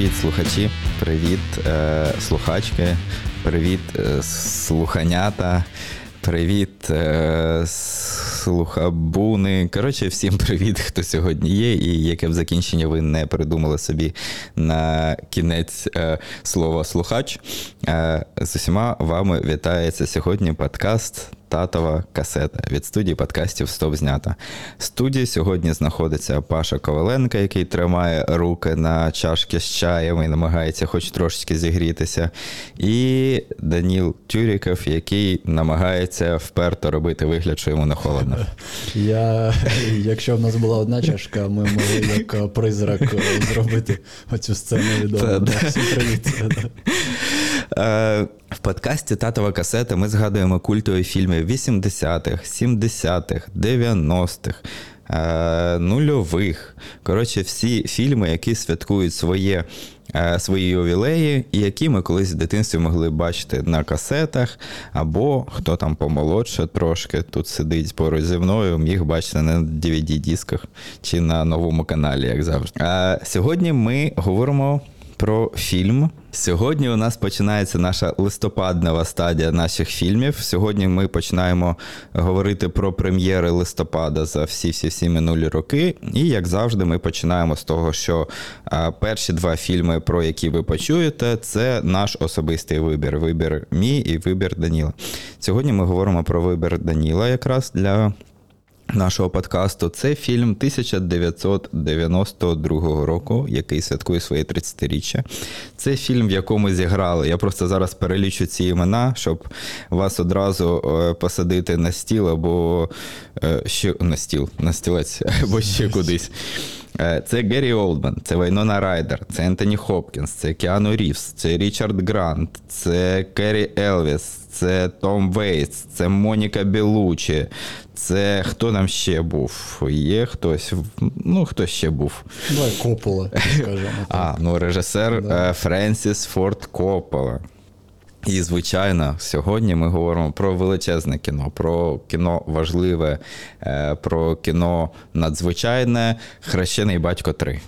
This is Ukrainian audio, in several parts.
Привіт, слухачі, привіт, е, слухачки, привіт, е, слуханята, привіт, е, слухабуни. Коротше, всім привіт, хто сьогодні є, і яке б закінчення ви не придумали собі на кінець е, слова слухач. Е, з усіма вами вітається сьогодні подкаст татова касета від студії подкастів Стоп знята. В студії сьогодні знаходиться Паша Коваленко, який тримає руки на чашки з чаєм і намагається хоч трошечки зігрітися. І Даніл Тюріков, який намагається вперто робити вигляд, що йому не холодно. Я, Якщо в нас була одна чашка, ми могли як призрак зробити оцю сцену відому. Всім привіт. Е, в подкасті Татова касета ми згадуємо культові фільми 80-х, 70-х, 90-х, нульових. Коротше, всі фільми, які святкують своє. Е, свої ювілеї, які ми колись в дитинстві могли бачити на касетах, або хто там помолодше трошки тут сидить поруч зі мною, міг бачити на DVD-дисках чи на новому каналі, як завжди. А Сьогодні ми говоримо про фільм. Сьогодні у нас починається наша листопаднова стадія наших фільмів. Сьогодні ми починаємо говорити про прем'єри листопада за всі-всі-всі минулі роки. І, як завжди, ми починаємо з того, що перші два фільми, про які ви почуєте, це наш особистий вибір. Вибір мій і вибір Даніла. Сьогодні ми говоримо про вибір Даніла якраз для нашого подкасту. Це фільм 1992 року, який святкує своє 30-річчя. Це фільм, в якому зіграли. Я просто зараз перелічу ці імена, щоб вас одразу е, посадити на стіл або е, ще на стіл, на стілець, або ще кудись. Е, це Гері Олдман, це Вайнона Райдер, це Ентоні Хопкінс, це Кіану Рівс, це Річард Грант, це Керрі Елвіс, це Том Вейтс, це Моніка Беллуччі, це хто нам ще був? Є хтось, ну хто ще був? Давай Коппола, скажемо. А, ну режисер да. Е, Френсіс Форд Коппола. І, звичайно, сьогодні ми говоримо про величезне кіно, про кіно важливе, е, про кіно надзвичайне Хрещений батько 3.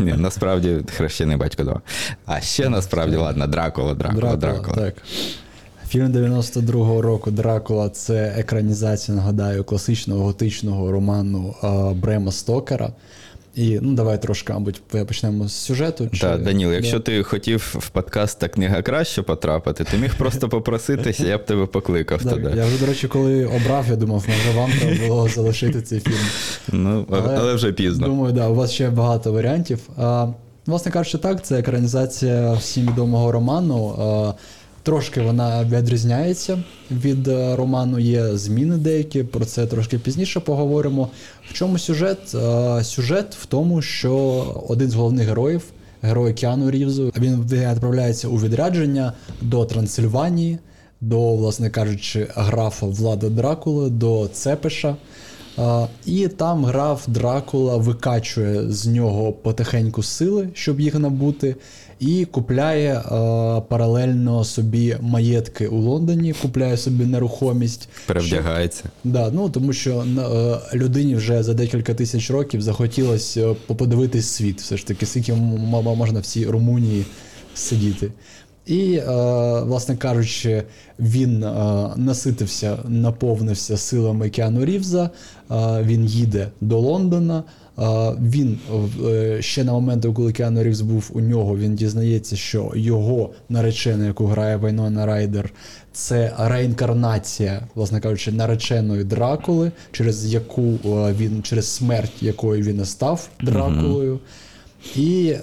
Ні, Насправді хрещений батько 2. А ще насправді, ладно, Дракула, Дракула, Дракула. Так. Фільм 92-го року Дракула це екранізація, нагадаю, класичного готичного роману Брема Стокера. І ну давай трошки, мабуть, почнемо з сюжету. Чи... Так, Даніл, якщо ти хотів в подкаст та книга краще потрапити, ти міг просто попроситися, я б тебе покликав так, туди. Я вже, до речі, коли обрав, я думав, може вам треба було залишити цей фільм. Ну, але, але вже пізно. Думаю, да, у вас ще багато варіантів. А, Власне кажучи, так, це екранізація всім відомого роману. А, Трошки вона відрізняється від е, роману, є зміни деякі, про це трошки пізніше поговоримо. В чому сюжет? Е, сюжет в тому, що один з головних героїв, герой Кіану Рівзу, він відправляється у відрядження до Трансильванії, до, власне кажучи, графа Влада Дракули, до Цепиша. Е, і там граф Дракула викачує з нього потихеньку сили, щоб їх набути і купляє е, паралельно собі маєтки у Лондоні, купляє собі нерухомість. Перевдягається. Що, да, ну Тому що е, людині вже за декілька тисяч років захотілося е, подивитись світ. Все ж таки, скільки можна в цій Румунії сидіти. І, е, власне кажучи, він е, наситився, наповнився силами Кіану Рівза. Е, він їде до Лондона. Він ще на момент, коли Кіану Рівз був у нього, він дізнається, що його наречена, яку грає Вайнона Райдер, це реінкарнація, власне кажучи, нареченої Дракули, через яку він через смерть якої він став Дракулою. Mm-hmm. І е,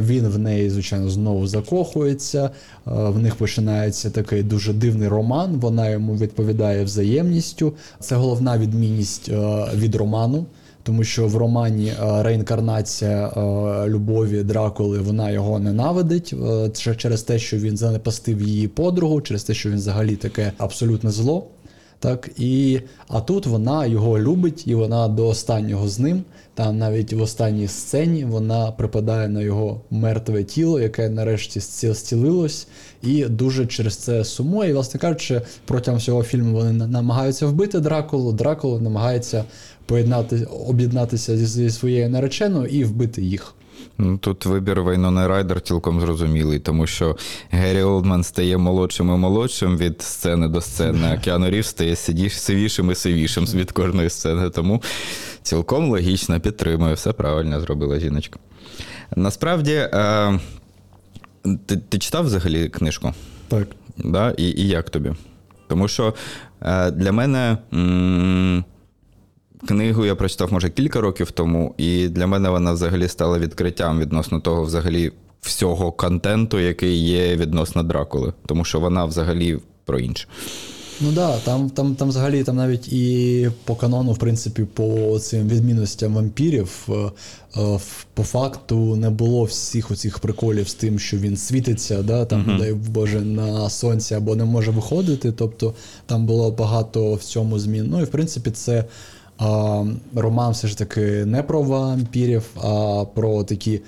він в неї, звичайно, знову закохується. Е, в них починається такий дуже дивний роман. Вона йому відповідає взаємністю. Це головна відмінність е, від роману. Тому що в романі е, реінкарнація е, любові Дракули вона його ненавидить е, через те, що він занепастив її подругу, через те, що він взагалі таке абсолютне зло. Так, і, А тут вона його любить, і вона до останнього з ним. Там навіть в останній сцені вона припадає на його мертве тіло, яке нарешті зцілилось, і дуже через це сумує. І, власне кажучи, протягом всього фільму вони намагаються вбити Дракулу. Дракула намагається поєднати, об'єднатися зі своєю нареченою і вбити їх. Ну, Тут вибір Вайнони Райдер цілком зрозумілий, тому що Геррі Олдман стає молодшим і молодшим від сцени до сцени, а Кіану Рів стає сивішим і сивішим від кожної сцени. Тому цілком логічно підтримую. Все правильно зробила жіночка. Насправді, е, ти, ти читав взагалі книжку? Так. Да? І, і як тобі? Тому що е, для мене. М- Книгу я прочитав, може, кілька років тому, і для мене вона взагалі стала відкриттям відносно того, взагалі, всього контенту, який є відносно Дракули. Тому що вона взагалі про інше. Ну так, да, там, там, там взагалі там навіть і по канону, в принципі, по цим відмінностям вампірів, е, е, по факту не було всіх оцих приколів з тим, що він світиться, да, там, uh-huh. дай Боже, на сонці або не може виходити. Тобто там було багато в цьому змін. Ну і в принципі, це. Роман все ж таки не про вампірів, а про такі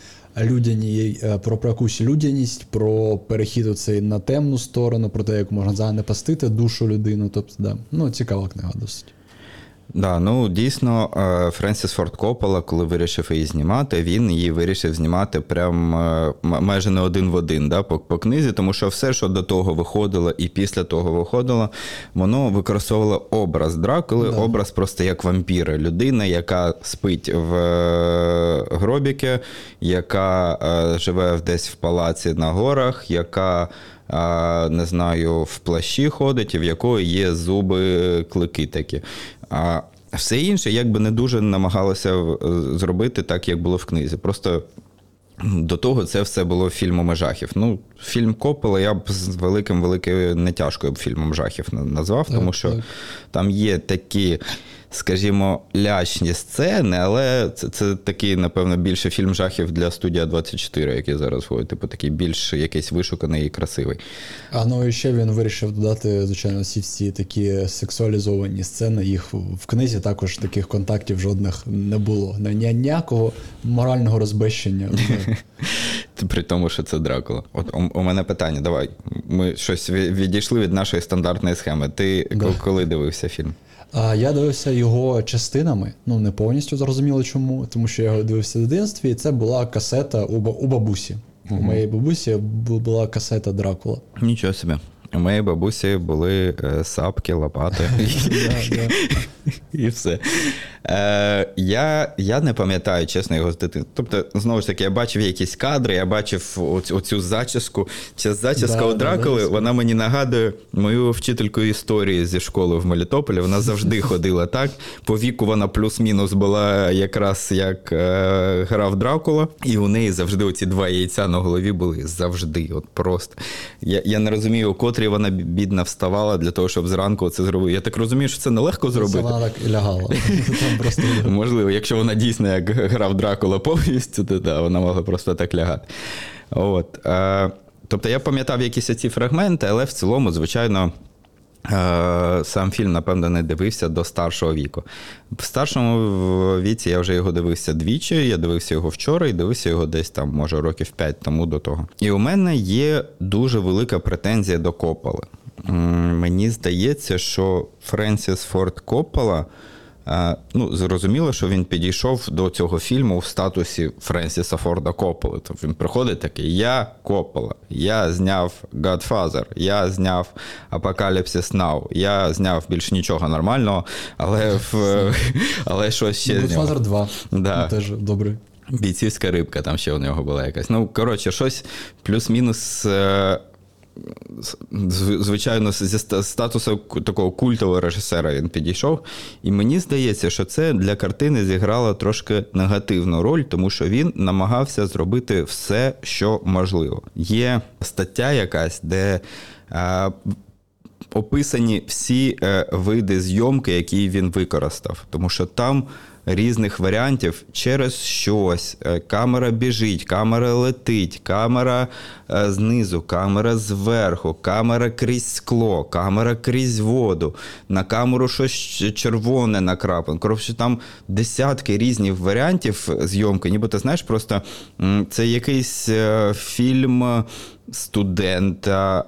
людяні, е, про, про якусь людяність, про перехід оцей на темну сторону, про те, як можна занепастити душу людину. Тобто, да, ну цікава книга досить. Да, ну дійсно, е, Френсіс Форд Коппола, коли вирішив її знімати, він її вирішив знімати прям е, майже не один в один да, по, по книзі, тому що все, що до того виходило і після того виходило, воно використовувало образ Дракули, да. образ просто як вампіра, людина, яка спить в е, гробіки, яка живе десь в палаці на горах, яка. Не знаю, в плащі ходить, в якої є зуби клики такі. А все інше якби не дуже намагалося е, зробити так, як було в книзі. Просто до того це все було фільмами жахів. Ну, фільм Коппола я б з великим великим нетяжкою фільмом жахів назвав, тому що там є такі скажімо, лячні сцени, але це це такий, напевно, більше фільм жахів для студія 24, який зараз входить, типу такий більш якийсь вишуканий і красивий. А ну і ще він вирішив додати, звичайно, всі всі такі сексуалізовані сцени. Їх в книзі також таких контактів жодних не було. Ніякого морального розбещення. При тому, що це Дракула. От у мене питання, давай. Ми щось відійшли від нашої стандартної схеми. Ти да. коли дивився фільм? Я дивився його частинами, ну не повністю зрозуміло чому, тому що я його дивився в дитинстві, і це була касета у у бабусі. У моєї бабусі була касета Дракула. Нічого собі. У моєї бабусі були е, сапки, лопати і все. Е, Я я не пам'ятаю, чесно, його з дитинства. Тобто, знову ж таки, я бачив якісь кадри, я бачив оцю, оцю зачіску. Ця зачіска да, у Дракули, да, вона мені нагадує мою вчительку історії зі школи в Мелітополі. Вона завжди ходила так. По віку вона плюс-мінус була якраз як е, грав Дракула, і у неї завжди оці два яйця на голові були. Завжди. От просто. Я я не розумію, у котрій вона бідна вставала для того, щоб зранку це зробити. Я так розумію, що це нелегко зробити. Вона так і лягала. просто... Можливо, якщо вона дійсно як грав Дракула повністю, то да, вона могла просто так лягати. От. Е, Тобто я пам'ятав якісь ці фрагменти, але в цілому, звичайно. Е, сам фільм, напевно, не дивився до старшого віку. В старшому віці я вже його дивився двічі. Я дивився його вчора і дивився його десь там, може, років 5 тому до того. І у мене є дуже велика претензія до Копполи. Мені здається, що Френсіс Форд Коппола – Ну, Зрозуміло, що він підійшов до цього фільму в статусі Френсіса Форда Копполи. Тобто він приходить такий: Я Коппола, я зняв Godfather, я зняв Апокаліпсис Now, я зняв більш нічого нормального, але в, але щось ще. Godfather 2. Да. Теж добрий. Бійцівська рибка там ще у нього була якась. Ну, коротше, щось плюс-мінус. Е, звичайно, зі статусу такого культового режисера він підійшов. І мені здається, що це для картини зіграло трошки негативну роль, тому що він намагався зробити все, що можливо. Є стаття якась, де. Описані всі е, види зйомки, які він використав, тому що там різних варіантів через щось. Е, камера біжить, камера летить, камера е, знизу, камера зверху, камера крізь скло, камера крізь воду, на камеру щось червоне накрапано. Коротше, там десятки різних варіантів зйомки. Ніби ти знаєш, просто це якийсь е, фільм студента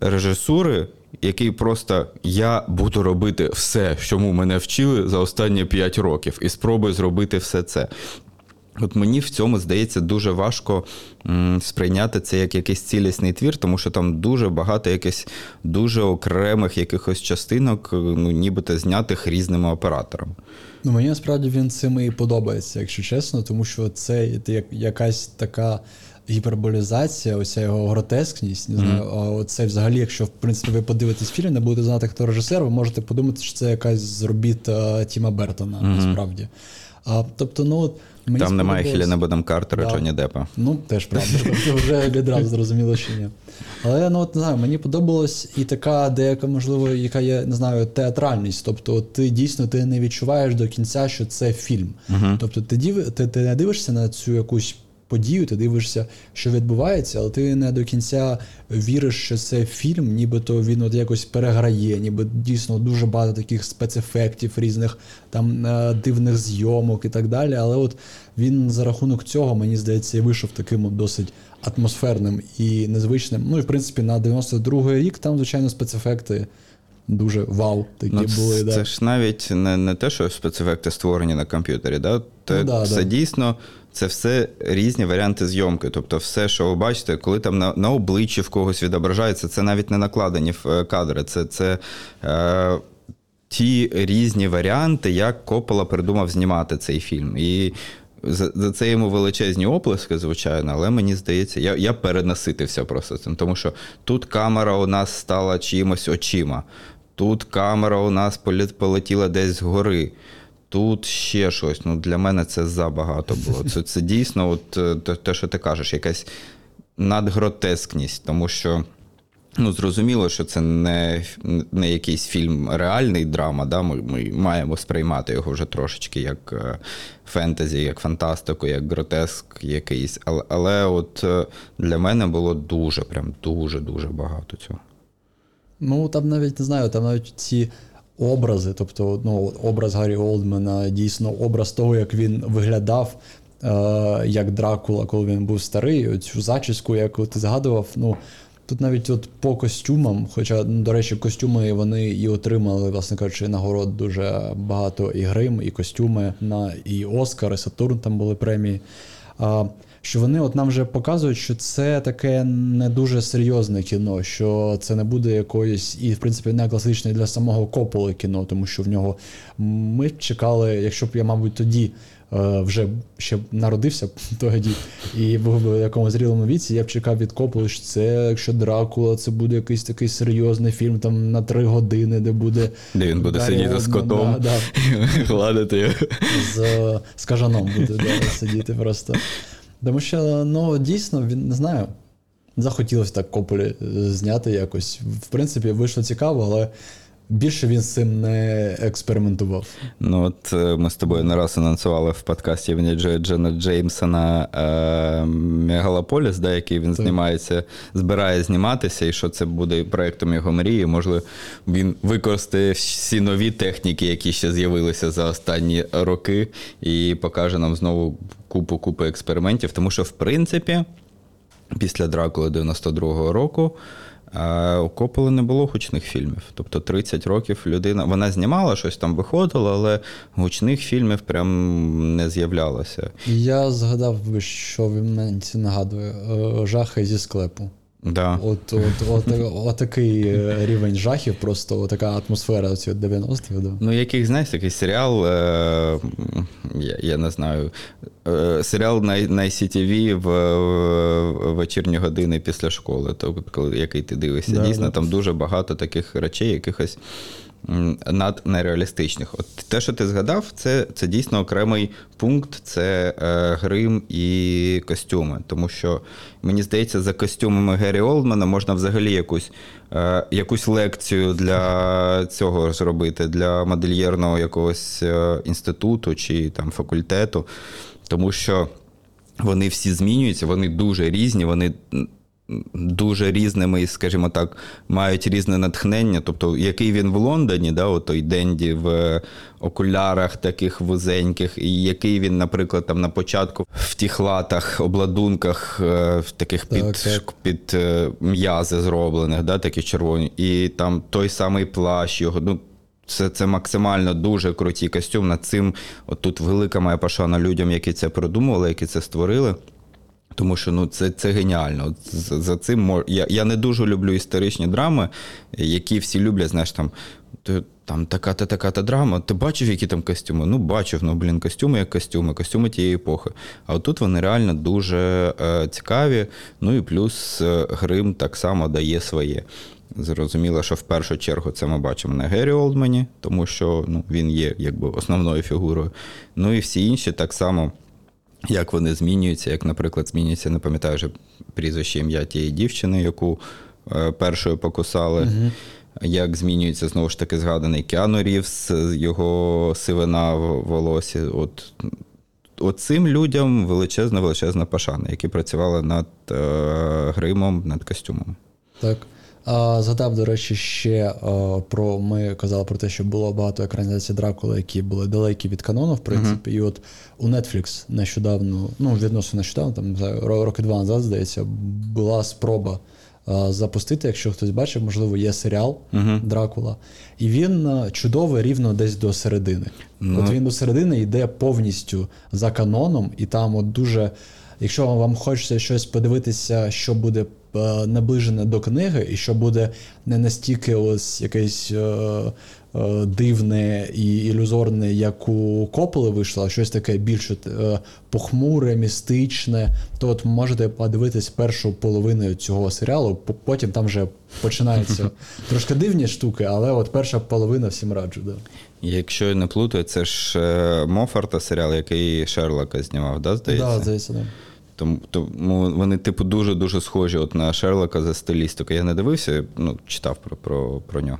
режисури який просто я буду робити все, чому мене вчили за останні 5 років, і спробую зробити все це. От мені в цьому здається дуже важко сприйняти це як якийсь цілісний твір, тому що там дуже багато якихось дуже окремих якихось частинок, ну нібито знятих різними операторами. Ну, мені насправді він цим і подобається, якщо чесно, тому що це як якась така гіперболізація, оця його гротескність. Не знаю, mm-hmm. а це взагалі, якщо в принципі ви подивитесь фільм, не будете знати, хто режисер, ви можете подумати, що це якась з робіт Тіма Бертона, mm-hmm. насправді. А, Тобто, ну от мені там немає Хіліна Бодам Картера, да. Джоні Деппа. Ну, теж правда. Тобто вже відразу зрозуміло, що ні. Але ну от не знаю, мені подобалась і така деяка, можливо, яка є, не знаю, театральність. Тобто, ти дійсно ти не відчуваєш до кінця, що це фільм. Uh-huh. Тобто, ти ти, ти не дивишся на цю якусь подію, ти дивишся, що відбувається, але ти не до кінця віриш, що це фільм, нібито він от якось переграє, ніби дійсно дуже багато таких спецефектів, різних там е, дивних зйомок і так далі. Але от він за рахунок цього, мені здається, і вийшов таким от досить атмосферним і незвичним. Ну і в принципі на 92-й рік там, звичайно, спецефекти. Дуже вау, такі ну, були. Це да. ж навіть не не те, що спецефекти створені на комп'ютері. Да? Те, ну, да, Це да. дійсно це все різні варіанти зйомки. Тобто, все, що ви бачите, коли там на на обличчі в когось відображається, це навіть не накладені е, кадри. Це це е, ті різні варіанти, як Коппола придумав знімати цей фільм. І за, це йому величезні оплески, звичайно, але мені здається, я я перенаситився просто цим, тому що тут камера у нас стала чимось очима, тут камера у нас полетіла десь згори. Тут ще щось. Ну, Для мене це забагато було. Це це дійсно, от е, те, що ти кажеш, якась надгротескність, тому що ну, зрозуміло, що це не не якийсь фільм реальний драма. Да? Ми ми маємо сприймати його вже трошечки як е, фентезі, як фантастику, як гротеск якийсь. Але але от е, для мене було дуже, прям дуже-дуже багато цього. Ну, там навіть не знаю, там навіть ці образи, тобто ну, образ Гаррі Олдмена, дійсно образ того, як він виглядав. Е, як Дракула, коли він був старий, цю зачіску, яку ти згадував. Ну тут навіть от по костюмам, хоча, ну, до речі, костюми вони і отримали, власне кажучи, нагород дуже багато і грим, і костюми на і Оскар, і Сатурн там були премії. А, що вони от нам вже показують, що це таке не дуже серйозне кіно, що це не буде якоїсь, і в принципі не класичне для самого Кополи кіно, тому що в нього ми чекали, якщо б я, мабуть, тоді. Е, вже ще народився тоді і був в якомусь зрілому віці, я б чекав від Кополи, що це якщо Дракула, це буде якийсь такий серйозний фільм там на три години, де буде. Де він буде Дарі сидіти з котом, да, да. гладити його. З, з кажаном буде да, сидіти просто. Тому що ну, дійсно, він не знаю. Захотілося так Кополі е, зняти якось. В принципі, вийшло цікаво, але більше він з цим не експериментував. Ну, от е, ми з тобою не раз анонсували в подкасті Джена Джеймсона е, Мегалополіс, да, який він так. знімається, збирає зніматися, і що це буде проєктом його мрії. Можливо, він використає всі нові техніки, які ще з'явилися за останні роки, і покаже нам знову купу купу експериментів. Тому що, в принципі, після Дракули 92-го року. А у Кополи не було гучних фільмів. Тобто 30 років людина вона знімала щось там виходила, але гучних фільмів прям не з'являлося. Я згадав, що він мені нагадує е, жахи зі склепу. Да. От от, от, от, такий е, рівень жахів, просто така атмосфера ці 90-х. Да. Ну, яких, знаєш, такий серіал, е, я я не знаю, е, серіал на на ICTV в, в вечірні години після школи, то, який ти дивишся. Да, Дійсно, да. там дуже багато таких речей, якихось над нереалістичних. От те, що ти згадав, це це дійсно окремий пункт, це е, грим і костюми. Тому що мені здається, за костюмами Геррі Олдмана можна взагалі якусь е, якусь лекцію для цього зробити, для модельєрного якогось е, інституту чи там факультету, тому що. Вони всі змінюються, вони дуже різні, вони дуже різними, скажімо так, мають різне натхнення. Тобто, який він в Лондоні, да, той Денді в окулярах таких вузеньких, і який він, наприклад, там на початку в тих латах, обладунках, е, в таких так, під так. під е, м'язи зроблених, да, такі червоні, і там той самий плащ його. ну, це це максимально дуже круті костюм. Над цим от тут велика моя пошана людям, які це продумували, які це створили. Тому що ну це це геніально. За, цим мож... я я не дуже люблю історичні драми, які всі люблять, знаєш, там там така-та така-та драма. Ти бачив, які там костюми? Ну, бачив, ну блін, костюми як костюми, костюми тієї епохи. А отут вони реально дуже е, цікаві. Ну і плюс е, грим так само дає своє. Зрозуміло, що в першу чергу це ми бачимо на Гері Олдмені, тому що ну, він є якби основною фігурою. Ну і всі інші так само. Як вони змінюються, як, наприклад, змінюється, не пам'ятаю вже прізвище ім'я тієї дівчини, яку е, першою покусали. Угу. Як змінюється знову ж таки згаданий Кіану Рівс, його сивина в волосі. От от цим людям величезна, величезна пашана, які працювали над е, гримом, над костюмами. Так. Згадав, до речі, ще е, про ми казали про те, що було багато екранізацій Дракула, які були далекі від канону, в принципі. Uh-huh. І от у Netflix нещодавно, ну відносно нещодавно, там роки два назад, здається, була спроба запустити. Якщо хтось бачив, можливо, є серіал uh-huh. Дракула. І він чудовий рівно десь до середини. Uh-huh. От він до середини йде повністю за каноном, і там от дуже. Якщо вам хочеться щось подивитися, що буде Е, наближене до книги, і що буде не настільки ось якесь е, е, дивне і ілюзорне, як у Кополи вийшло, а щось таке більш похмуре, містичне, то от можете подивитись першу половину цього серіалу, потім там вже починаються трошки дивні штуки, але от перша половина всім раджу. Да. Якщо я не плутаю, це ж Мофарта серіал, який Шерлока знімав, да, здається? Да, здається, да. Тому тому вони, типу, дуже-дуже схожі от на Шерлока за стилістикою. Я не дивився, ну, читав про, про, про нього.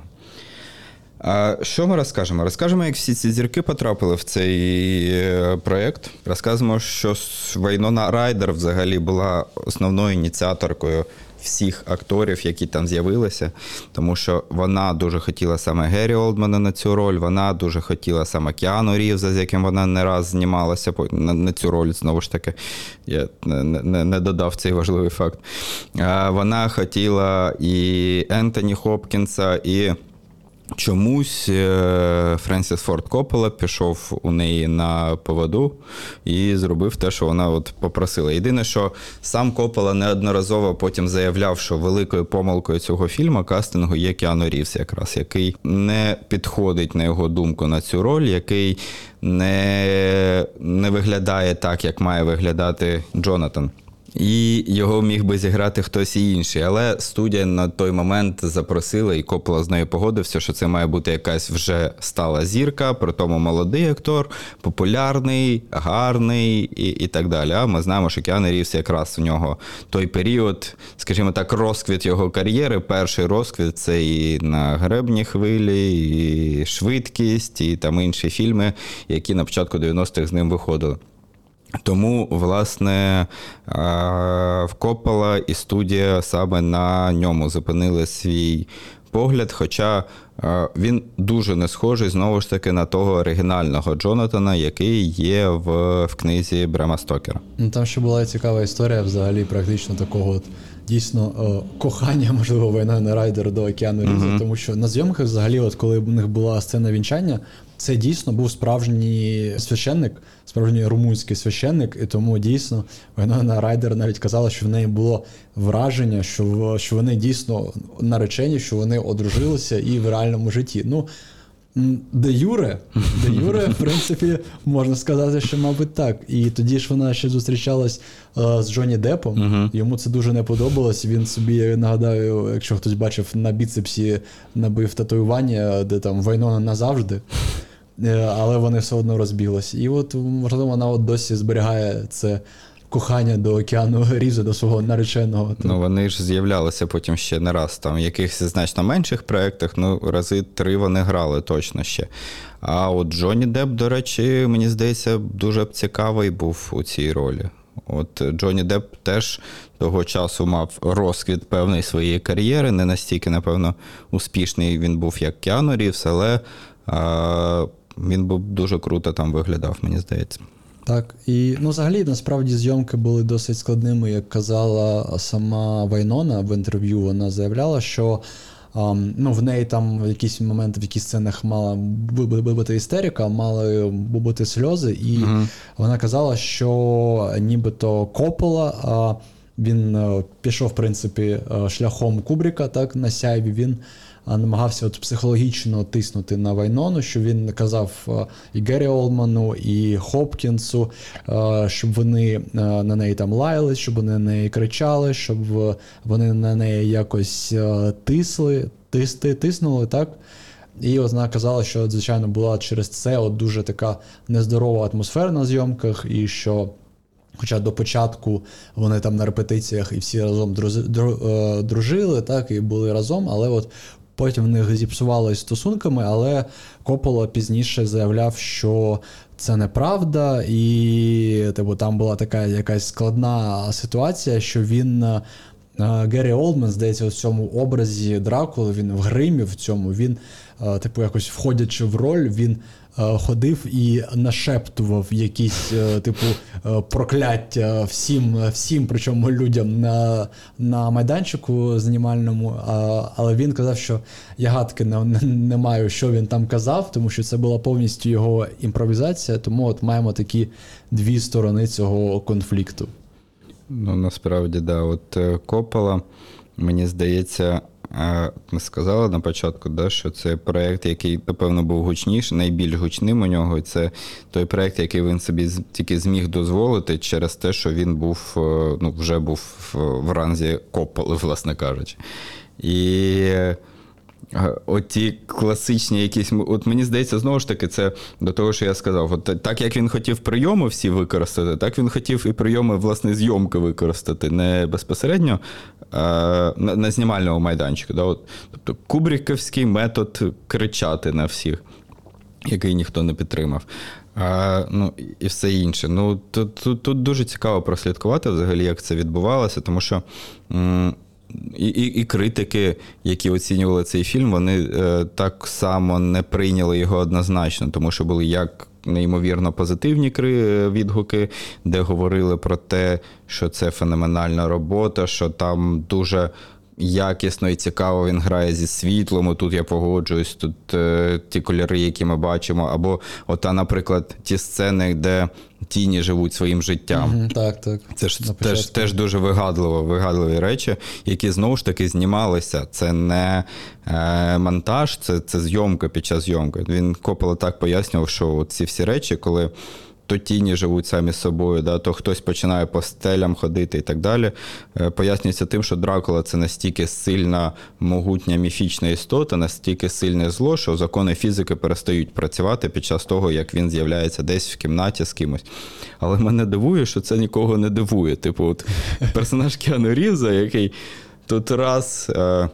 А Що ми розкажемо? Розкажемо, як всі ці зірки потрапили в цей е, проєкт. Розкажемо, що Вайнона Райдер взагалі була основною ініціаторкою всіх акторів, які там з'явилися, тому що вона дуже хотіла саме Геррі Олдмана на цю роль, вона дуже хотіла саме Кіану Рівза, з яким вона не раз знімалася на, на цю роль, знову ж таки, я не, не, не додав цей важливий факт. Вона хотіла і Ентоні Хопкінса, і. Чомусь е, Френсіс Форд Коппола пішов у неї на поводу і зробив те, що вона от попросила. Єдине, що сам Коппола неодноразово потім заявляв, що великою помилкою цього фільму кастингу є Кіану Рівс, якраз який не підходить на його думку на цю роль, який не, не виглядає так, як має виглядати Джонатан. І його міг би зіграти хтось інший. Але студія на той момент запросила і Коппола з нею погодився, що це має бути якась вже стала зірка, при тому молодий актор, популярний, гарний і і так далі. А ми знаємо, що Кіану Рівс якраз у нього той період, скажімо так, розквіт його кар'єри. Перший розквіт це і на гребні хвилі, і швидкість, і там інші фільми, які на початку 90-х з ним виходили. Тому, власне, вкопала і студія саме на ньому зупинили свій погляд. Хоча він дуже не схожий знову ж таки на того оригінального Джонатана, який є в в книзі Брема Стокера. Ну, Там ще була цікава історія взагалі, практично такого от дійсно кохання, можливо, Вайнона Райдер до океану Різа, mm-hmm. тому що на зйомках, взагалі, от коли в них була сцена вінчання, це дійсно був справжній священник, справжній румунський священник, і тому дійсно Вайнона Райдер навіть казала, що в неї було враження, що що вони дійсно наречені, що вони одружилися і в реальному житті. Ну, Де Юре, де Юре, в принципі, можна сказати, що, мабуть, так. І тоді ж вона ще зустрічалась uh, з Джонні Депом. Uh-huh. Йому це дуже не подобалось. Він собі, я нагадаю, якщо хтось бачив на біцепсі набив татуювання, де там Вайнона назавжди. Е, але вони все одно розбіглися. І от, можливо, вона от досі зберігає це. Кохання до Кіану Рівза, до свого нареченого. Ну, вони ж з'являлися потім ще не раз. Там в якихось значно менших проєктах, ну, рази три вони грали точно ще. А от Джонні Депп, до речі, мені здається, дуже цікавий був у цій ролі. От Джонні Депп теж того часу мав розквіт певної своєї кар'єри, не настільки, напевно, успішний він був, як Кіану Рівс, але. А він був дуже круто там виглядав, мені здається. Так, і ну, взагалі, насправді, зйомки були досить складними, як казала сама Вайнона в інтерв'ю. Вона заявляла, що Um, ну, В неї там в якийсь момент, в якісь сценах мала бути істерика, мали бути сльози, і uh-huh. вона казала, що нібито Копола. А, він е, пішов, в принципі, е, шляхом Кубріка, так, на сяйві. Він намагався от психологічно тиснути на Вайнону, що він казав і Гері Олману, і Хопкінсу, щоб вони на неї там лаялись, щоб вони на неї кричали, щоб вони на неї якось тисли, тисти, тиснули, так. І вона казала, що, звичайно, була через це от дуже така нездорова атмосфера на зйомках, і що Хоча до початку вони там на репетиціях і всі разом е, дружили, так, і були разом, але от потім в них зіпсувалися стосунками, але Копола пізніше заявляв, що це неправда, і типу, там була така якась складна ситуація, що він. Е, Геррі Олдмен, здається, в цьому образі Дракули, він в гримі в цьому, він, е, типу, якось входячи в роль, він ходив і нашептував якісь е, типу е, прокляття всім, всім, причому людям на на майданчику знімальному. Але він казав, що я гадки не, не маю, що він там казав, тому що це була повністю його імпровізація. Тому от маємо такі дві сторони цього конфлікту. Ну насправді, да, от Копала, мені здається, ми сказали на початку, да, що це проєкт, який, напевно, був гучніший, найбільш гучним у нього. І це той проєкт, який він собі тільки зміг дозволити через те, що він був е, ну, вже був в ранзі Копполи, власне кажучи. І Оті класичні якісь. От мені здається, знову ж таки, це до того, що я сказав. От Так як він хотів прийоми всі використати, так він хотів і прийоми власне зйомки використати не безпосередньо а, на, на знімальному майданчику. Да? От, Тобто кубріковський метод кричати на всіх, який ніхто не підтримав. А, ну, І все інше. Ну, Тут тут, тут дуже цікаво прослідкувати взагалі, як це відбувалося, тому що. М- і і, і критики, які оцінювали цей фільм, вони е, так само не прийняли його однозначно, тому що були як неймовірно позитивні відгуки, де говорили про те, що це феноменальна робота, що там дуже якісно і цікаво він грає зі світлом. Тут я погоджуюсь, тут е, ті кольори, які ми бачимо, або, ота, наприклад, ті сцени, де тіні живуть своїм життям. Угу, так, так. Це ж теж теж дуже вигадливо, вигадливі речі, які знову ж таки знімалися. Це не е, монтаж, це це зйомка під час зйомки. Він Коппола так пояснював, що ці всі речі, коли то тіні живуть самі собою, да, то хтось починає по стелям ходити і так далі. Е, пояснюється тим, що Дракула це настільки сильна, могутня міфічна істота, настільки сильне зло, що закони фізики перестають працювати під час того, як він з'являється десь в кімнаті з кимось. Але мене дивує, що це нікого не дивує. Типу, от персонаж Кіану Рівза, який тут раз. Е,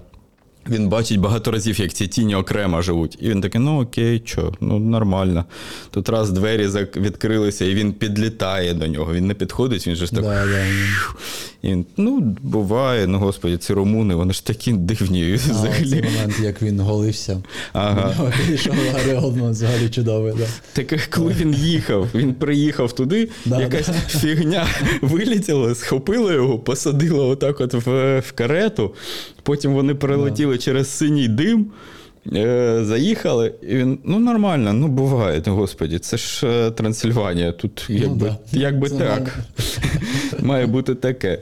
він бачить багато разів, як ці тіні окремо живуть. І він такий, ну окей, що, ну нормально. Тут раз двері відкрилися, і він підлітає до нього. Він не підходить, він же ж так. Да, да. І він, Ну, буває, ну господі, ці румуни, вони ж такі дивні. А, взагалі. Цей момент, як він голився. Ага. Пішов Олдман, взагалі чудовий. Да. Так коли він їхав, він приїхав туди, да, якась фігня вилітіла, схопила його, посадила отак от в, в карету. Потім вони перелетіли через синій дим. Е, заїхали, і він ну нормально, ну буває, господі, це ж е, Трансильванія. Тут ну якби ну, да. якби так. Має бути таке.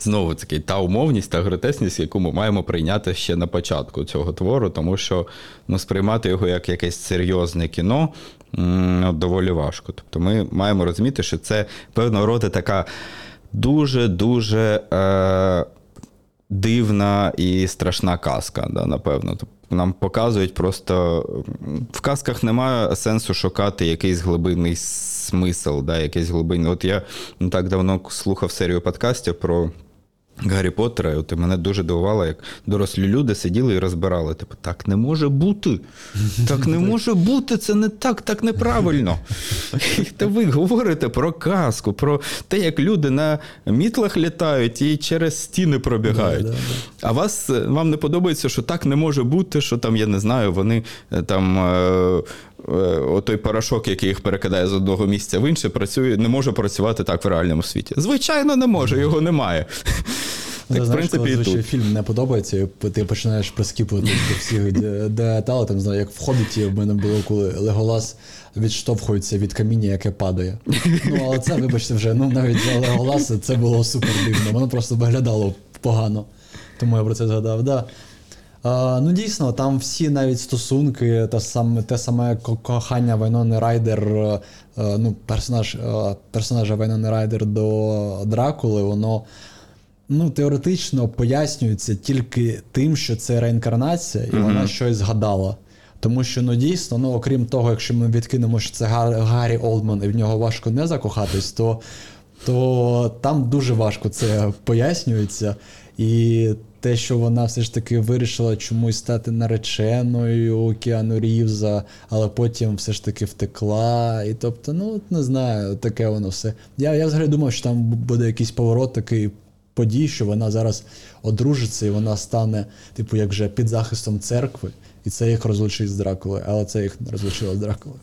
Знову таки, та умовність, та гротесність, яку ми маємо прийняти ще на початку цього твору, тому що ну, сприймати його як якесь серйозне кіно ну, доволі важко. Тобто ми маємо розуміти, що це певного роду така дуже-дуже. Е- дивна і страшна казка, да, напевно. Нам показують просто в казках немає сенсу шукати якийсь глибинний смисл, да, якийсь глибинний. От я не так давно слухав серію подкастів про. Гаррі Поттера, і мене дуже дивувало, як дорослі люди сиділи і розбирали. Типу, так не може бути. Так не може бути, це не так, так неправильно. Та ви говорите про казку, про те, як люди на мітлах літають і через стіни пробігають. А вас вам не подобається, що так не може бути, що там, я не знаю, вони е, там. Е, отой порошок, який їх перекидає з одного місця в інше, працює, не може працювати так в реальному світі. Звичайно, не може, його немає. Так, в принципі, коли і тут. фільм не подобається, і ти починаєш прискіпувати до всіх де- деталей. Там знаю, як в хобіті в мене було, коли Леголас відштовхується від каміння, яке падає. Ну але це, вибачте, вже ну навіть для Леголаса це було супер дивно. Воно просто виглядало погано. Тому я про це згадав. Да. А, ну дійсно, там всі навіть стосунки, та саме, те саме кохання Вайнони Райдер, е, е, ну, персонаж, е, персонажа Вайнони Райдер до Дракули, воно ну, теоретично пояснюється тільки тим, що це реінкарнація, і вона щось згадала. Тому що ну дійсно, ну окрім того, якщо ми відкинемо, що це Гар- Гаррі Олдман, і в нього важко не закохатись, то, то там дуже важко це пояснюється. І те, що вона все ж таки вирішила чомусь стати нареченою Кіану Рівза, але потім все ж таки втекла. І тобто, ну не знаю, таке воно все. Я, я взагалі думав, що там буде якийсь поворот такий подій, що вона зараз одружиться і вона стане, типу, як вже під захистом церкви, і це їх розлучить з Дракулою, але це їх не розлучило з Дракулою.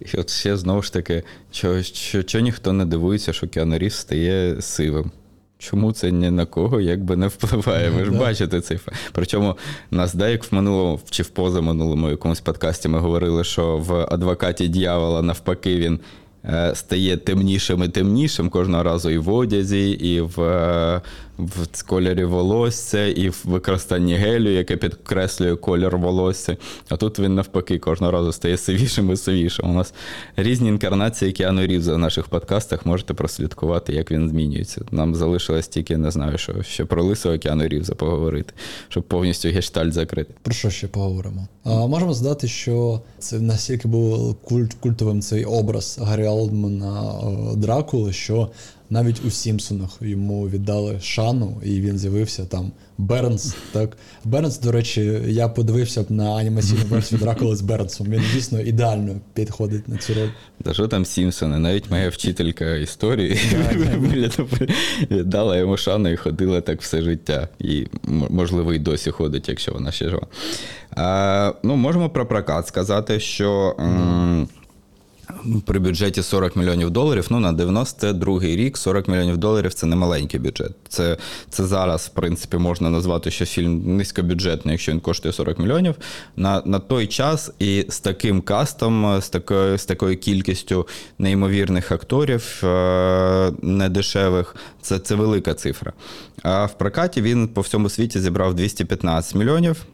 І от ще знову ж таки, що, що, що ніхто не дивується, що Кіану Рівз стає сивим. Чому це ні на кого якби не впливає? Ви ж Да. бачите цей факт. Причому нас, деяк в минулому чи в позаминулому якомусь подкасті ми говорили, що в адвокаті дьявола навпаки він е, стає темнішим і темнішим кожного разу і в одязі, і в, е, в кольорі волосся, і в використанні гелю, яке підкреслює колір волосся. А тут він навпаки кожного разу стає сивішим і сивішим. У нас різні інкарнації Кіану Рівза в наших подкастах. Можете прослідкувати, як він змінюється. Нам залишилось тільки, не знаю, що ще про лисого Кіану Рівза поговорити, щоб повністю гештальт закрити. Про що ще поговоримо? А, можемо задати, що це настільки був культ, культовим цей образ Гаррі Олдмана е, Дракули, що навіть у Сімпсонах йому віддали шану, і він з'явився там Бернс. Так Бернс, до речі, я подивився б на анімаційну версію Дракули з Бернсом. Він дійсно ідеально підходить на цю роль. Та що там Сімпсони? Навіть моя вчителька історії віддала йому шану і ходила так все життя. І, можливо, і досі ходить, якщо вона ще жива. Ну, можемо про прокат сказати, що. м, При бюджеті 40 мільйонів доларів, ну на 92-й рік 40 мільйонів доларів це не маленький бюджет. Це, це зараз, в принципі, можна назвати, що фільм низькобюджетний, якщо він коштує 40 мільйонів. На, на той час і з таким кастом, з такою, з такою кількістю неймовірних акторів е, недешевих, це, це велика цифра. А в прокаті він по всьому світі зібрав 215 мільйонів.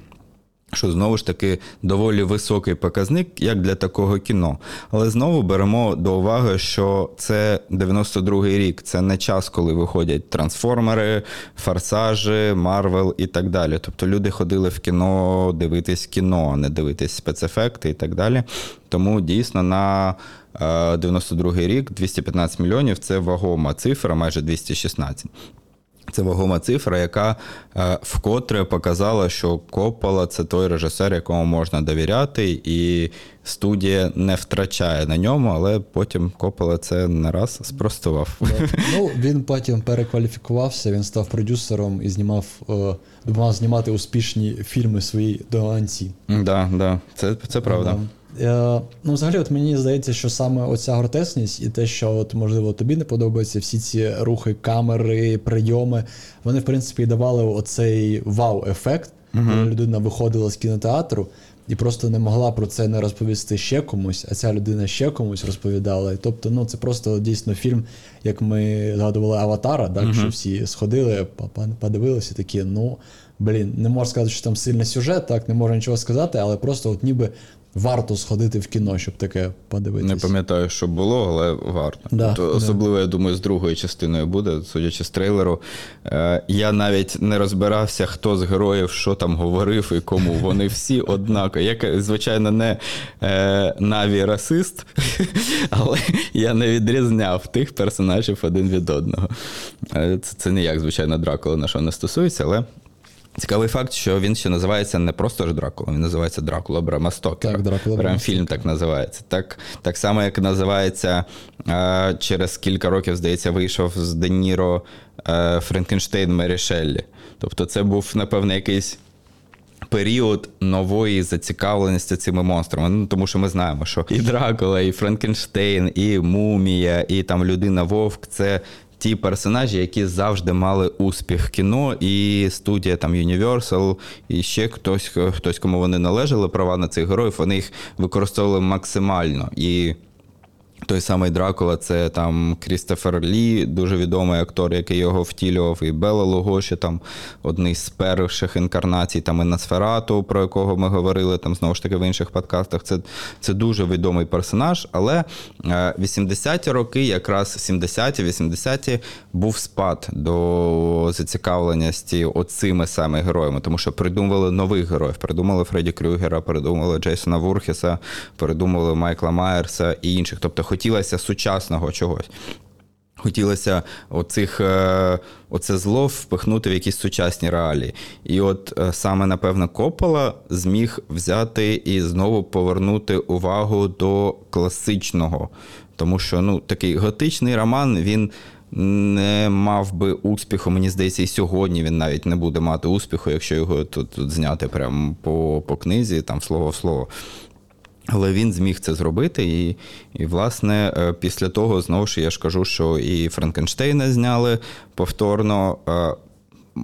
Що знову ж таки доволі високий показник, як для такого кіно. Але знову беремо до уваги, що це 92-й рік, це не час, коли виходять трансформери, форсажі, Марвел і так далі. Тобто люди ходили в кіно дивитись кіно, а не дивитись спецефекти і так далі. Тому дійсно на е, 92-й рік 215 мільйонів це вагома цифра, майже 216. Це вагома цифра, яка е, вкотре показала, що Коппола – це той режисер, якому можна довіряти, і студія не втрачає на ньому, але потім Коппола це не раз спростував. Да. Ну, він потім перекваліфікувався, він став продюсером і знімав, е, допомагав знімати успішні фільми своїй доньці. Да, да, це, це правда. Е, ну, взагалі, от мені здається, що саме оця гротесність і те, що от, можливо тобі не подобається, всі ці рухи камери, прийоми, вони, в принципі, давали оцей вау-ефект, коли людина виходила з кінотеатру і просто не могла про це не розповісти ще комусь, а ця людина ще комусь розповідала. І тобто, ну це просто дійсно фільм, як ми згадували Аватара, так, що всі сходили, подивилися, такі, ну. Блін, не можу сказати, що там сильний сюжет, так, не можу нічого сказати, але просто от ніби варто сходити в кіно, щоб таке подивитися. Не пам'ятаю, що було, але варто. Да, То да. особливо, я думаю, з другою частиною буде, судячи з трейлеру. Е, я навіть не розбирався, хто з героїв що там говорив і кому. Вони всі однакові. Я, звичайно, не е, наві расист, але я не відрізняв тих персонажів один від одного. Е, Це, це не як, звичайно, Дракула нашого не стосується, але. Цікавий факт, що він ще називається не просто ж Дракула, він називається Дракула Брама Стокера. Так, Дракула Прям Брама фільм так називається. Так, так само, як називається через кілька років, здається, вийшов з Де Ніро е, Франкенштейн Мері Шеллі. Тобто, це був, напевно, якийсь. Період нової зацікавленості цими монстрами. Ну, тому що ми знаємо, що і Дракула, і Франкенштейн, і Мумія, і там людина Вовк це ті персонажі, які завжди мали успіх кіно, і студія там Universal, і ще хтось, хтось, кому вони належали, права на цих героїв, вони їх використовували максимально. І той самий Дракула, це там Крістофер Лі, дуже відомий актор, який його втілював, і Бела Лугоші, там одний з перших інкарнацій, там і Носферату, про якого ми говорили, там знову ж таки в інших подкастах. Це це дуже відомий персонаж. Але 80-ті е, роки, якраз 70-ті, 80-ті, був спад до зацікавленості оцими саме героями, тому що придумували нових героїв, придумали Фредді Крюгера, придумали Джейсона Вурхіса, придумали Майкла Майерса і інших. Тобто хотілося сучасного чогось. Хотілося оцих, е, оце зло впихнути в якісь сучасні реалії. І от е, саме, напевно, Коппола зміг взяти і знову повернути увагу до класичного. Тому що ну, такий готичний роман, він не мав би успіху, мені здається, і сьогодні він навіть не буде мати успіху, якщо його тут, тут зняти прямо по по книзі, там слово в слово. Але він зміг це зробити, і, і, власне, е, після того, знову ж я ж кажу, що і Франкенштейна зняли повторно, е,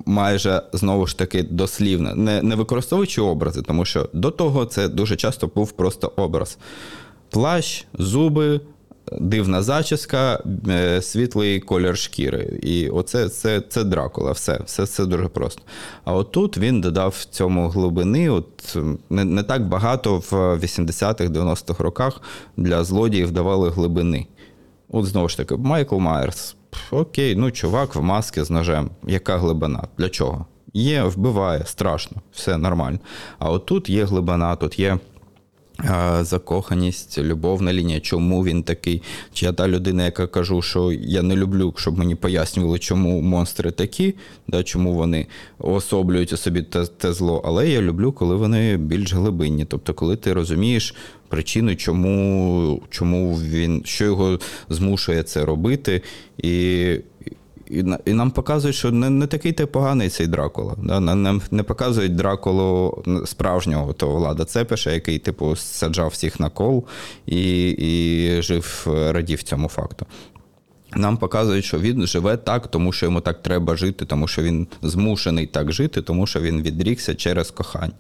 майже знову ж таки дослівно, не, не використовуючи образи, тому що до того це дуже часто був просто образ. Плащ, зуби, дивна зачіска, е, світлий колір шкіри. І оце це це Дракула, все все це дуже просто. А отут він додав цьому глибини. От Не не так багато в 80-х, 90-х роках для злодіїв давали глибини. От знову ж таки, Майкл Майерс. Окей, ну чувак в маски з ножем. Яка глибина? Для чого? Є, вбиває, страшно, все нормально. А отут є глибина, тут є закоханість, любовна лінія, чому він такий. Чи я та людина, яка кажу, що я не люблю, щоб мені пояснювали, чому монстри такі, да, чому вони особлюють у собі те, те зло. Але я люблю, коли вони більш глибинні. Тобто, коли ти розумієш причину, чому чому він, що його змушує це робити. І і і нам показують, що не не такий ти поганий цей Дракула. Да? Нам не показують Дракулу справжнього того влада Цепиша, який, типу, саджав всіх на кол і і жив, радів цьому факту. Нам показують, що він живе так, тому що йому так треба жити, тому що він змушений так жити, тому що він відрікся через кохання.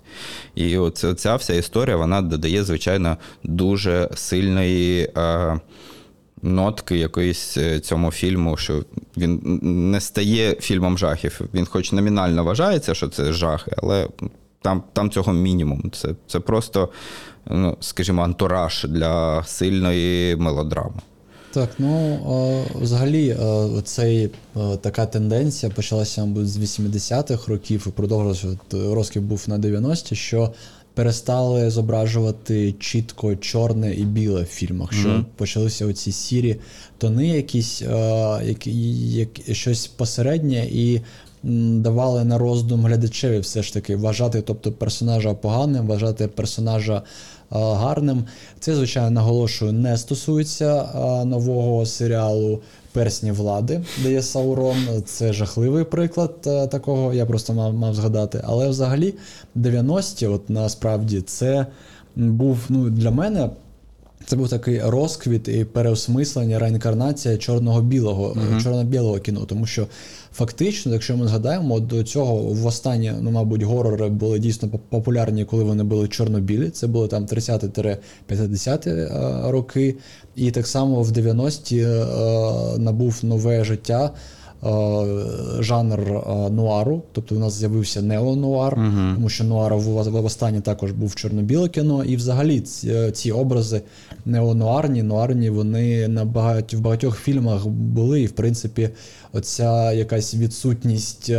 І оця, ця вся історія вона додає, звичайно, дуже сильної. Е, нотки якоїсь е, цьому фільму, що він не стає фільмом жахів. Він, хоч номінально вважається, що це жахи, але там там цього мінімум. Це це просто, ну, скажімо, антураж для сильної мелодрами. Так, ну взагалі, цей така тенденція почалася мабуть, з 80-х років і продовжилася розкіп був на 90-ті, що перестали зображувати чітко чорне і біле в фільмах, що mm-hmm. почалися оці сірі тони, якісь е, які, як, щось посереднє і. Давали на роздум глядачеві все ж таки вважати, тобто персонажа поганим, вважати персонажа гарним. Це, звичайно, наголошую, не стосується нового серіалу персні влади, де є Саурон. Це жахливий приклад е, такого, я просто мав мав згадати. Але взагалі 90-ті, от насправді, це був ну, для мене. Це був такий розквіт і переосмислення, реінкарнація чорного-білого uh-huh. чорно-білого кіно. Тому що фактично, якщо ми згадаємо, до цього в останні, ну, мабуть, горори були дійсно популярні, коли вони були чорно-білі. Це були там 30-50-ті е, роки. І так само в 90-ті е, набув нове життя. Е, жанр е, нуару, тобто у нас з'явився неонуар, uh-huh. тому що нуар в останнє також був чорно-біле кіно, і взагалі ці, ці образи неонуарні, нуарні, вони на багать, в багатьох фільмах були, і в принципі, оця якась відсутність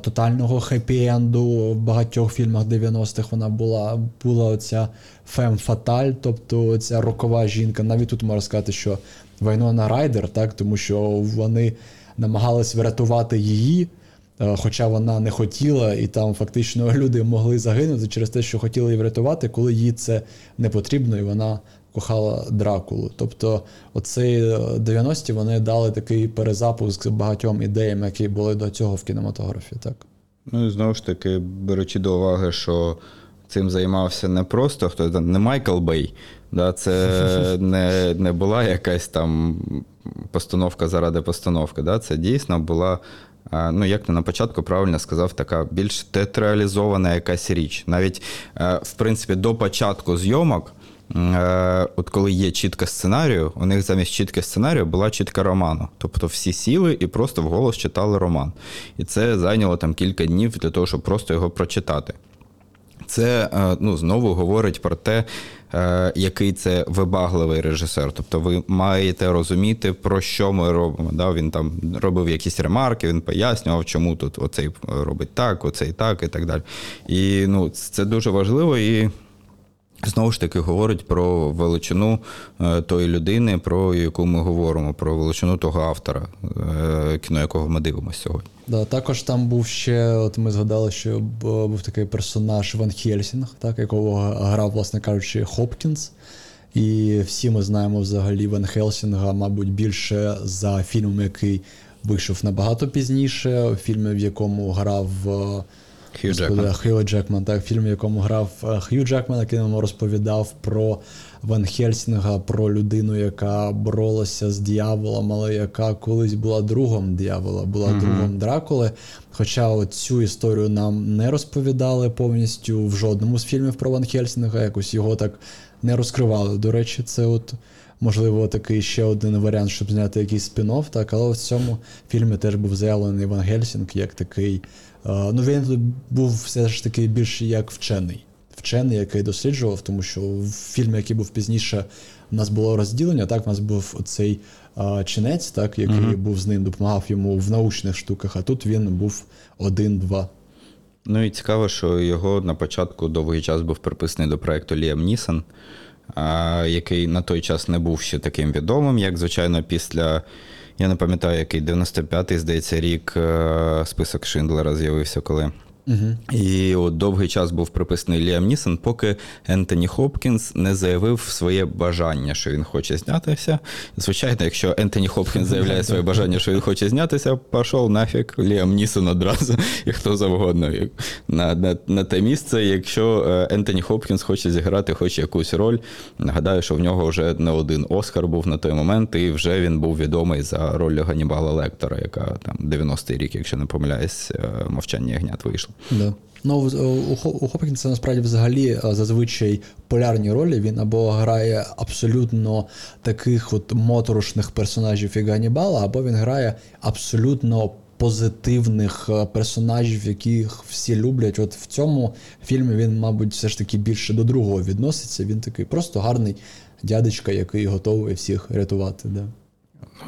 тотального хеппі-енду в багатьох фільмах 90-х вона була була оця фем фаталь, тобто ця рокова жінка. Навіть тут можна сказати, що Вайнона Райдер, так, тому що вони намагалися врятувати її. Е, хоча вона не хотіла, і там фактично люди могли загинути через те, що хотіли її врятувати, коли їй це не потрібно, і вона кохала Дракулу. Тобто, оцей 90-ті е, вони дали такий перезапуск багатьом ідеям, які були до цього в кінематографі. так. Ну і знову ж таки, беручи до уваги, що цим займався не просто хто не Майкл Бей, да, це не, не була якась там постановка заради постановки. Да? Це дійсно була. Ну, як ти на початку правильно сказав, така більш театралізована якась річ. Навіть, в принципі, до початку зйомок Е, от коли є чітка сценарію, у них замість чітки сценарію була чітка роману. Тобто всі сіли і просто вголос читали роман. І це зайняло там кілька днів для того, щоб просто його прочитати. Це е, ну, знову говорить про те, е, який це вибагливий режисер. Тобто ви маєте розуміти, про що ми робимо. Да? Він там робив якісь ремарки, він пояснював, чому тут оцей робить так, оцей так і так далі. І ну, це дуже важливо. і Знову ж таки, говорить про величину е, тої людини, про яку ми говоримо, про величину того автора, е, кіно, якого ми дивимося сьогодні. Да, Також там був ще, от ми згадали, що був такий персонаж Ван Хельсінг, так, якого грав, власне кажучи, Хопкінс. І всі ми знаємо взагалі Ван Хелсінга, мабуть, більше за фільмом, який вийшов набагато пізніше, фільм, в якому грав. Хью Джекман. Хью Джекман, так, фільм, в якому грав е, Хью Джекман, який нам розповідав про Ван Хельсінга, про людину, яка боролася з дьяволом, але яка колись була другом дьявола, була mm-hmm. другом Дракули. Хоча цю історію нам не розповідали повністю в жодному з фільмів про Ван Хельсінга, якось його так не розкривали. До речі, це от. Можливо, такий ще один варіант, щоб зняти якийсь спін-офф, так, але в цьому фільмі теж був заявлений Ван Гельсінг як такий ну, він був все ж таки більш як вчений. Вчений, який досліджував, тому що в фільмі, який був пізніше, у нас було розділення. Так, у нас був оцей а, чинець, так, який mm-hmm. був з ним, допомагав йому в научних штуках, а тут він був один-два. Ну і цікаво, що його на початку довгий час був приписаний до проекту Ліам Нісон, який на той час не був ще таким відомим, як, звичайно, після я не пам'ятаю, який 95-й, здається, рік е, список Шиндлера з'явився коли. Угу. І от довгий час був приписаний Ліам Нісон, поки Ентоні Хопкінс не заявив своє бажання, що він хоче знятися. Звичайно, якщо Ентоні Хопкінс заявляє своє бажання, що він хоче знятися, пішов нафіг Ліам Нісон одразу і хто завгодно на на, на те місце. Якщо е, Ентоні Хопкінс хоче зіграти хоч якусь роль, нагадаю, що в нього вже не один Оскар був на той момент, і вже він був відомий за роль Ганібала Лектора, яка там 90-й рік, якщо не помиляюсь, е, мовчання ягнят вийшло. Да. Ну, у Хопкінса насправді взагалі е, зазвичай полярні ролі. Він або грає абсолютно таких от моторошних персонажів, як Ганнібала, або він грає абсолютно позитивних е, персонажів, яких всі люблять. От в цьому фільмі він, мабуть, все ж таки більше до другого відноситься. Він такий просто гарний дядечка, який готовий всіх рятувати. Да.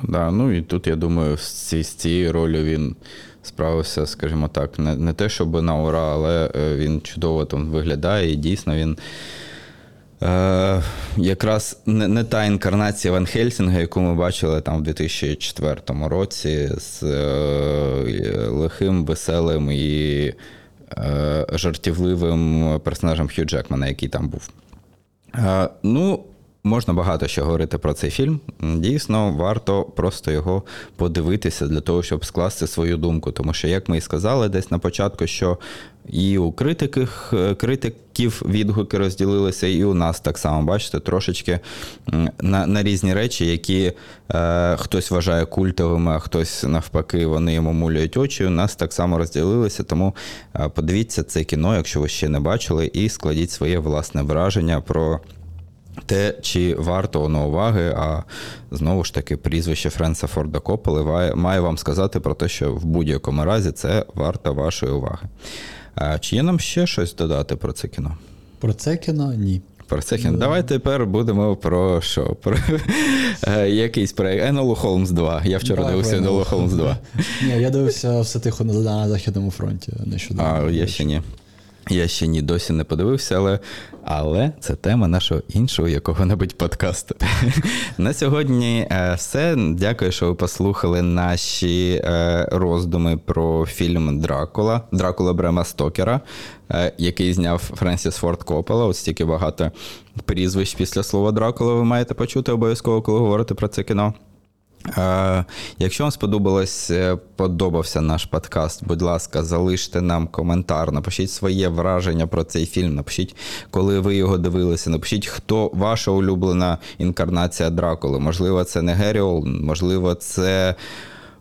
Да, ну і тут я думаю, з цією ролью він справився, скажімо так, не не те, щоб на ура, але е, він чудово там виглядає, і дійсно він. Е, Якраз не не та інкарнація Ван Хельсінга, яку ми бачили там в 2004 році, з е, лихим, веселим і е, жартівливим персонажем Хью Джекмана, який там був. Е, ну, Можна багато що говорити про цей фільм. Дійсно, варто просто його подивитися для того, щоб скласти свою думку. Тому що, як ми і сказали, десь на початку, що і у критиків, критиків відгуки розділилися, і у нас так само, бачите, трошечки на на різні речі, які е, хтось вважає культовими, а хтось навпаки, вони йому муляють очі. У нас так само розділилися. Тому е, подивіться це кіно, якщо ви ще не бачили, і складіть своє власне враження про те, чи варто воно уваги, а знову ж таки, прізвище Френса Форда Копполи має вам сказати про те, що в будь-якому разі це варто вашої уваги. А Чи є нам ще щось додати про це кіно? Про це кіно ні. Про це кіно. Давай тепер будемо про що? Про е, якийсь проєкт. Енолу Холмс 2. Я вчора Давай, дивився Енолу Холмс 2. Ні, я дивився все тихо на Західному фронті. нещодавно. А, я ще ні. Я ще ні досі не подивився, але але це тема нашого іншого якого-небудь подкасту. На сьогодні е, все. Дякую, що ви послухали наші е, роздуми про фільм Дракула, Дракула Брема Стокера, е, який зняв Френсіс Форд Коппола. Ось стільки багато прізвищ після слова Дракула ви маєте почути обов'язково, коли говорите про це кіно. Якщо вам сподобалось, е, подобався наш подкаст, будь ласка, залиште нам коментар, напишіть своє враження про цей фільм, напишіть, коли ви його дивилися, напишіть, хто ваша улюблена інкарнація Дракули. Можливо, це не Геріол, можливо, це.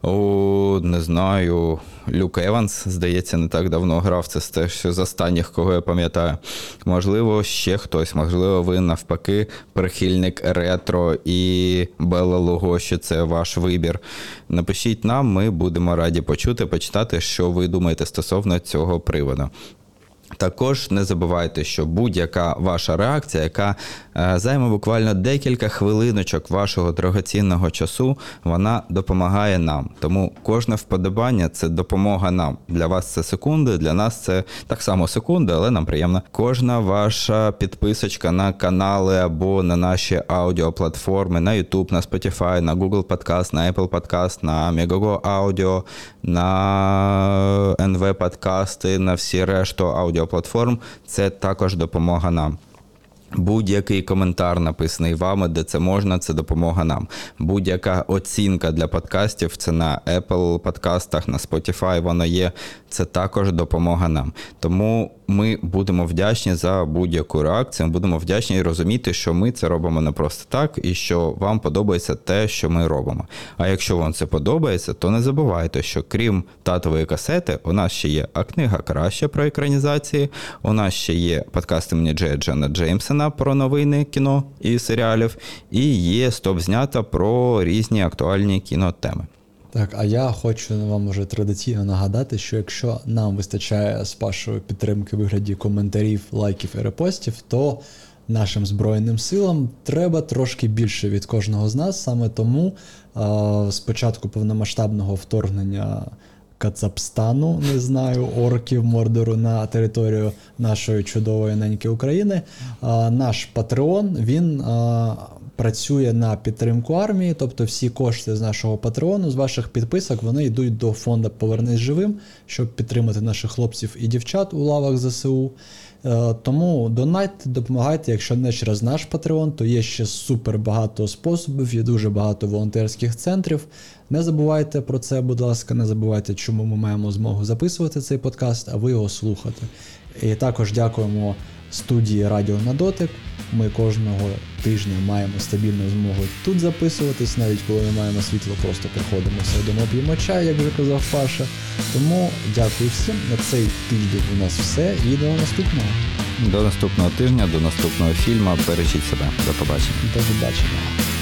О, не знаю, Люк Еванс, здається, не так давно грав. Це теж з останніх, кого я пам'ятаю. Можливо, ще хтось. Можливо, ви навпаки прихильник ретро і Белла що це ваш вибір. Напишіть нам, ми будемо раді почути, почитати, що ви думаєте стосовно цього приводу. Також не забувайте, що будь-яка ваша реакція, яка е, займе буквально декілька хвилиночок вашого дорогоцінного часу, вона допомагає нам. Тому кожне вподобання це допомога нам. Для вас це секунди, для нас це так само секунди, але нам приємно. Кожна ваша підписочка на канали або на наші аудіоплатформи, на YouTube, на Spotify, на Google Podcast, на Apple Podcast, на Megogo Audio, на NV подкасти, на всі решту аудіоплатформ. Це також допомога нам. Будь-який коментар, написаний вами, де це можна, це допомога нам. Будь-яка оцінка для подкастів, це на Apple подкастах, на Spotify воно є. Це також допомога нам. Тому ми будемо вдячні за будь-яку реакцію. Ми будемо вдячні і розуміти, що ми це робимо не просто так, і що вам подобається те, що ми робимо. А якщо вам це подобається, то не забувайте, що крім татової касети, у нас ще є а книга краще про екранізації. У нас ще є подкасти мені Джея Джена Джеймсона про новини кіно і серіалів, і є стоп знята про різні актуальні кінотеми. Так, а я хочу вам вже традиційно нагадати, що якщо нам вистачає з Пашою підтримки вигляді коментарів, лайків і репостів, то нашим Збройним силам треба трошки більше від кожного з нас. Саме тому а, з початку повномасштабного вторгнення Кацапстану, не знаю, орків Мордору на територію нашої чудової неньки України, а, наш Патреон він. А, Працює на підтримку армії, тобто всі кошти з нашого патреону, з ваших підписок, вони йдуть до фонду Повернись живим, щоб підтримати наших хлопців і дівчат у лавах ЗСУ. Е, Тому донайте, допомагайте, якщо не через наш Patreon, то є ще супер багато способів, є дуже багато волонтерських центрів. Не забувайте про це, будь ласка, не забувайте, чому ми маємо змогу записувати цей подкаст, а ви його слухати. І також дякуємо студії Радіо на дотик. Ми кожного тижня маємо стабільну змогу тут записуватись, навіть коли не маємо світло, просто приходимо, сидимо, п'ємо чай, як вже казав Паша. Тому дякую всім. На цей тиждень у нас все і до наступного. До наступного тижня, до наступного фільму. Бережіть себе. До побачення. До побачення.